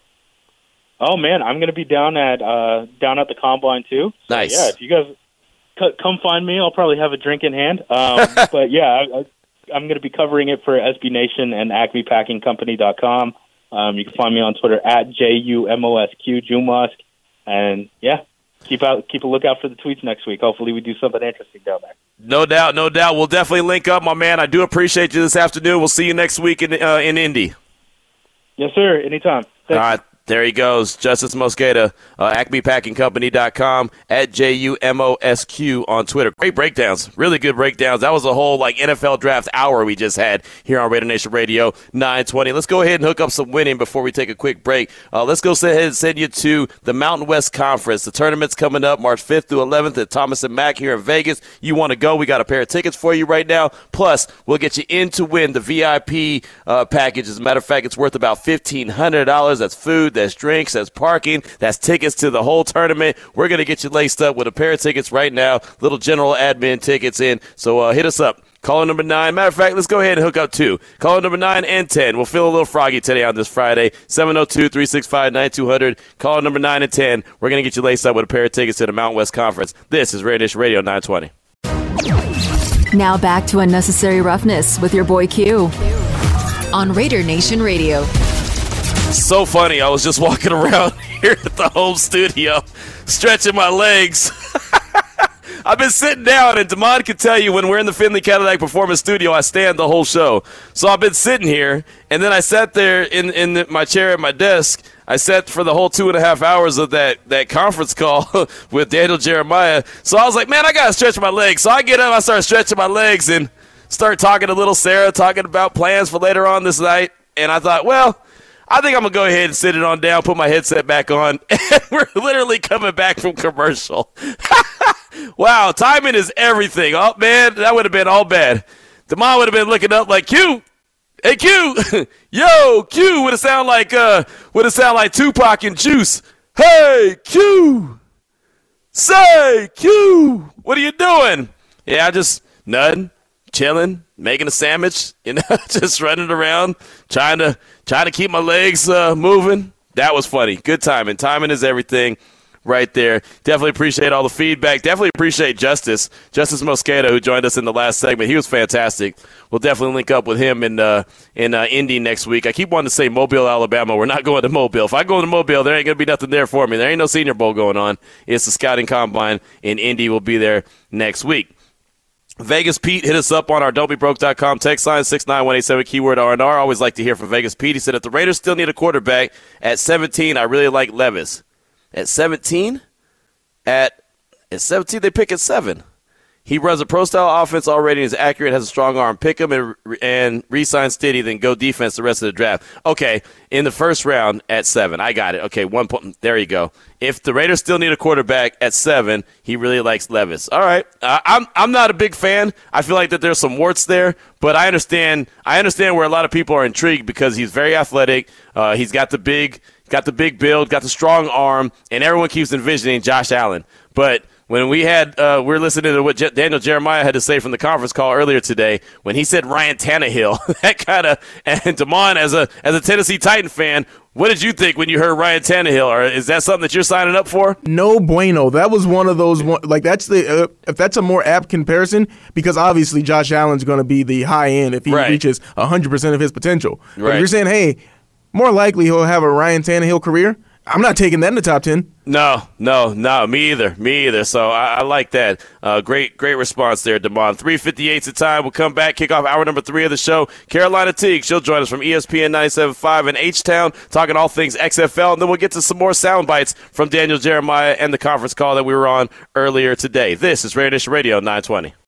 [SPEAKER 7] Oh man, I'm going to be down at uh, down at the combine too. So,
[SPEAKER 3] Nice.
[SPEAKER 7] Yeah, if you guys c- come find me, I'll probably have a drink in hand. Um, but yeah, I, I, I'm going to be covering it for SB Nation and AcmePackingCompany.com. Um, you can find me on Twitter at J U M O S Q Jumusk, and yeah, keep out keep a lookout for the tweets next week. Hopefully, we do something interesting down there.
[SPEAKER 3] No doubt, no doubt. We'll definitely link up, my man. I do appreciate you this afternoon. We'll see you next week in uh, in Indy.
[SPEAKER 7] Yes, sir. Anytime.
[SPEAKER 3] All right. There he goes, Justis Mosqueda, uh, AcmePackingCompany.com, at J-U-M-O-S-Q on Twitter. Great breakdowns, really good breakdowns. That was a whole like NFL draft hour we just had here on Raider Nation Radio 920. Let's go ahead and hook up some winning before we take a quick break. Uh, let's go ahead and send you to the Mountain West Conference. The tournament's coming up March 5th through 11th at Thomas and Mack here in Vegas. You want to go? We got a pair of tickets for you right now. Plus, we'll get you in to win the VIP uh, package. As a matter of fact, it's worth about $1,500. That's food, that's drinks, that's parking, that's tickets to the whole tournament. We're going to get you laced up with a pair of tickets right now, little general admin tickets in. So uh, hit us up. Caller number nine. Matter of fact, let's go ahead and hook up two. Caller number nine and 10. We'll feel a little froggy today on this Friday. 702 365 9200. Caller number nine and 10. We're going to get you laced up with a pair of tickets to the Mountain West Conference. This is Nation Radio 920.
[SPEAKER 1] Now back to Unnecessary Roughness with your boy Q on Raider Nation Radio.
[SPEAKER 3] So funny. I was just walking around here at the home studio, stretching my legs. I've been sitting down, and Damon can tell you when we're in the Findlay Cadillac Performance Studio, I stand the whole show. So I've been sitting here, and then I sat there in in my chair at my desk. I sat for the whole two and a half hours of that that conference call with Daniel Jeremiah. So I was like, man, I gotta stretch my legs. So I get up, I start stretching my legs, and start talking to little Sarah, talking about plans for later on this night. And I thought, well. I think I'm gonna go ahead and sit it on down, put my headset back on, and we're literally coming back from commercial. wow, timing is everything. Oh man, that would have been all bad. Demond would have been looking up like Q. Hey Q, yo Q would have sound like uh would have sound like Tupac and Juice. Hey Q, say Q, what are you doing? Yeah, I just nothing, chilling, making a sandwich, you know, just running around, trying to trying to keep my legs uh, moving. That was funny. Good timing. Timing is everything right there. Definitely appreciate all the feedback. Definitely appreciate Justis, Justis Mosqueda, who joined us in the last segment. He was fantastic. We'll definitely link up with him in uh, in uh, Indy next week. I keep wanting to say Mobile, Alabama. We're not going to Mobile. If I go to Mobile, there ain't going to be nothing there for me. There ain't no Senior Bowl going on. It's the scouting combine in Indy. We'll be there next week. Vegas Pete hit us up on our don'tbebroke.com text line 69187 keyword R&R. Always like to hear from Vegas Pete. He said if the Raiders still need a quarterback at 17, I really like Levis. At 17? At at 17 they pick at 7. He runs a pro style offense already is accurate, has a strong arm. Pick him and, and re sign Stiddy, then go defense the rest of the draft. Okay, in the first round at seven. I got it. Okay, one point. There you go. If the Raiders still need a quarterback at seven, he really likes Levis. All right. Uh, I'm, I'm not a big fan. I feel like that there's some warts there, but I understand, I understand where a lot of people are intrigued because he's very athletic. Uh, he's got the big, got the big build, got the strong arm, and everyone keeps envisioning Josh Allen. But when we had uh, we are listening to what Je- Daniel Jeremiah had to say from the conference call earlier today, when he said Ryan Tannehill, that kind of and Damon as a as a Tennessee Titan fan, what did you think when you heard Ryan Tannehill? Or is that something that you're signing up for?
[SPEAKER 6] No bueno. That was one of those one, like that's the uh, if that's a more apt comparison because obviously Josh Allen's going to be the high end if he right. reaches 100% of his potential. Right. But if you're saying, hey, more likely he'll have a Ryan Tannehill career. I'm not taking that in the top ten.
[SPEAKER 3] No, no, no, me either, me either. So I, I like that. Uh, great, great response there, Demond. Three fifty eight the time. We'll come back, kick off hour number three of the show. Carolina Teague, she'll join us from ESPN 97.5 in H Town, talking all things XFL, and then we'll get to some more sound bites from Daniel Jeremiah and the conference call that we were on earlier today. This is Raider Nation Radio 920.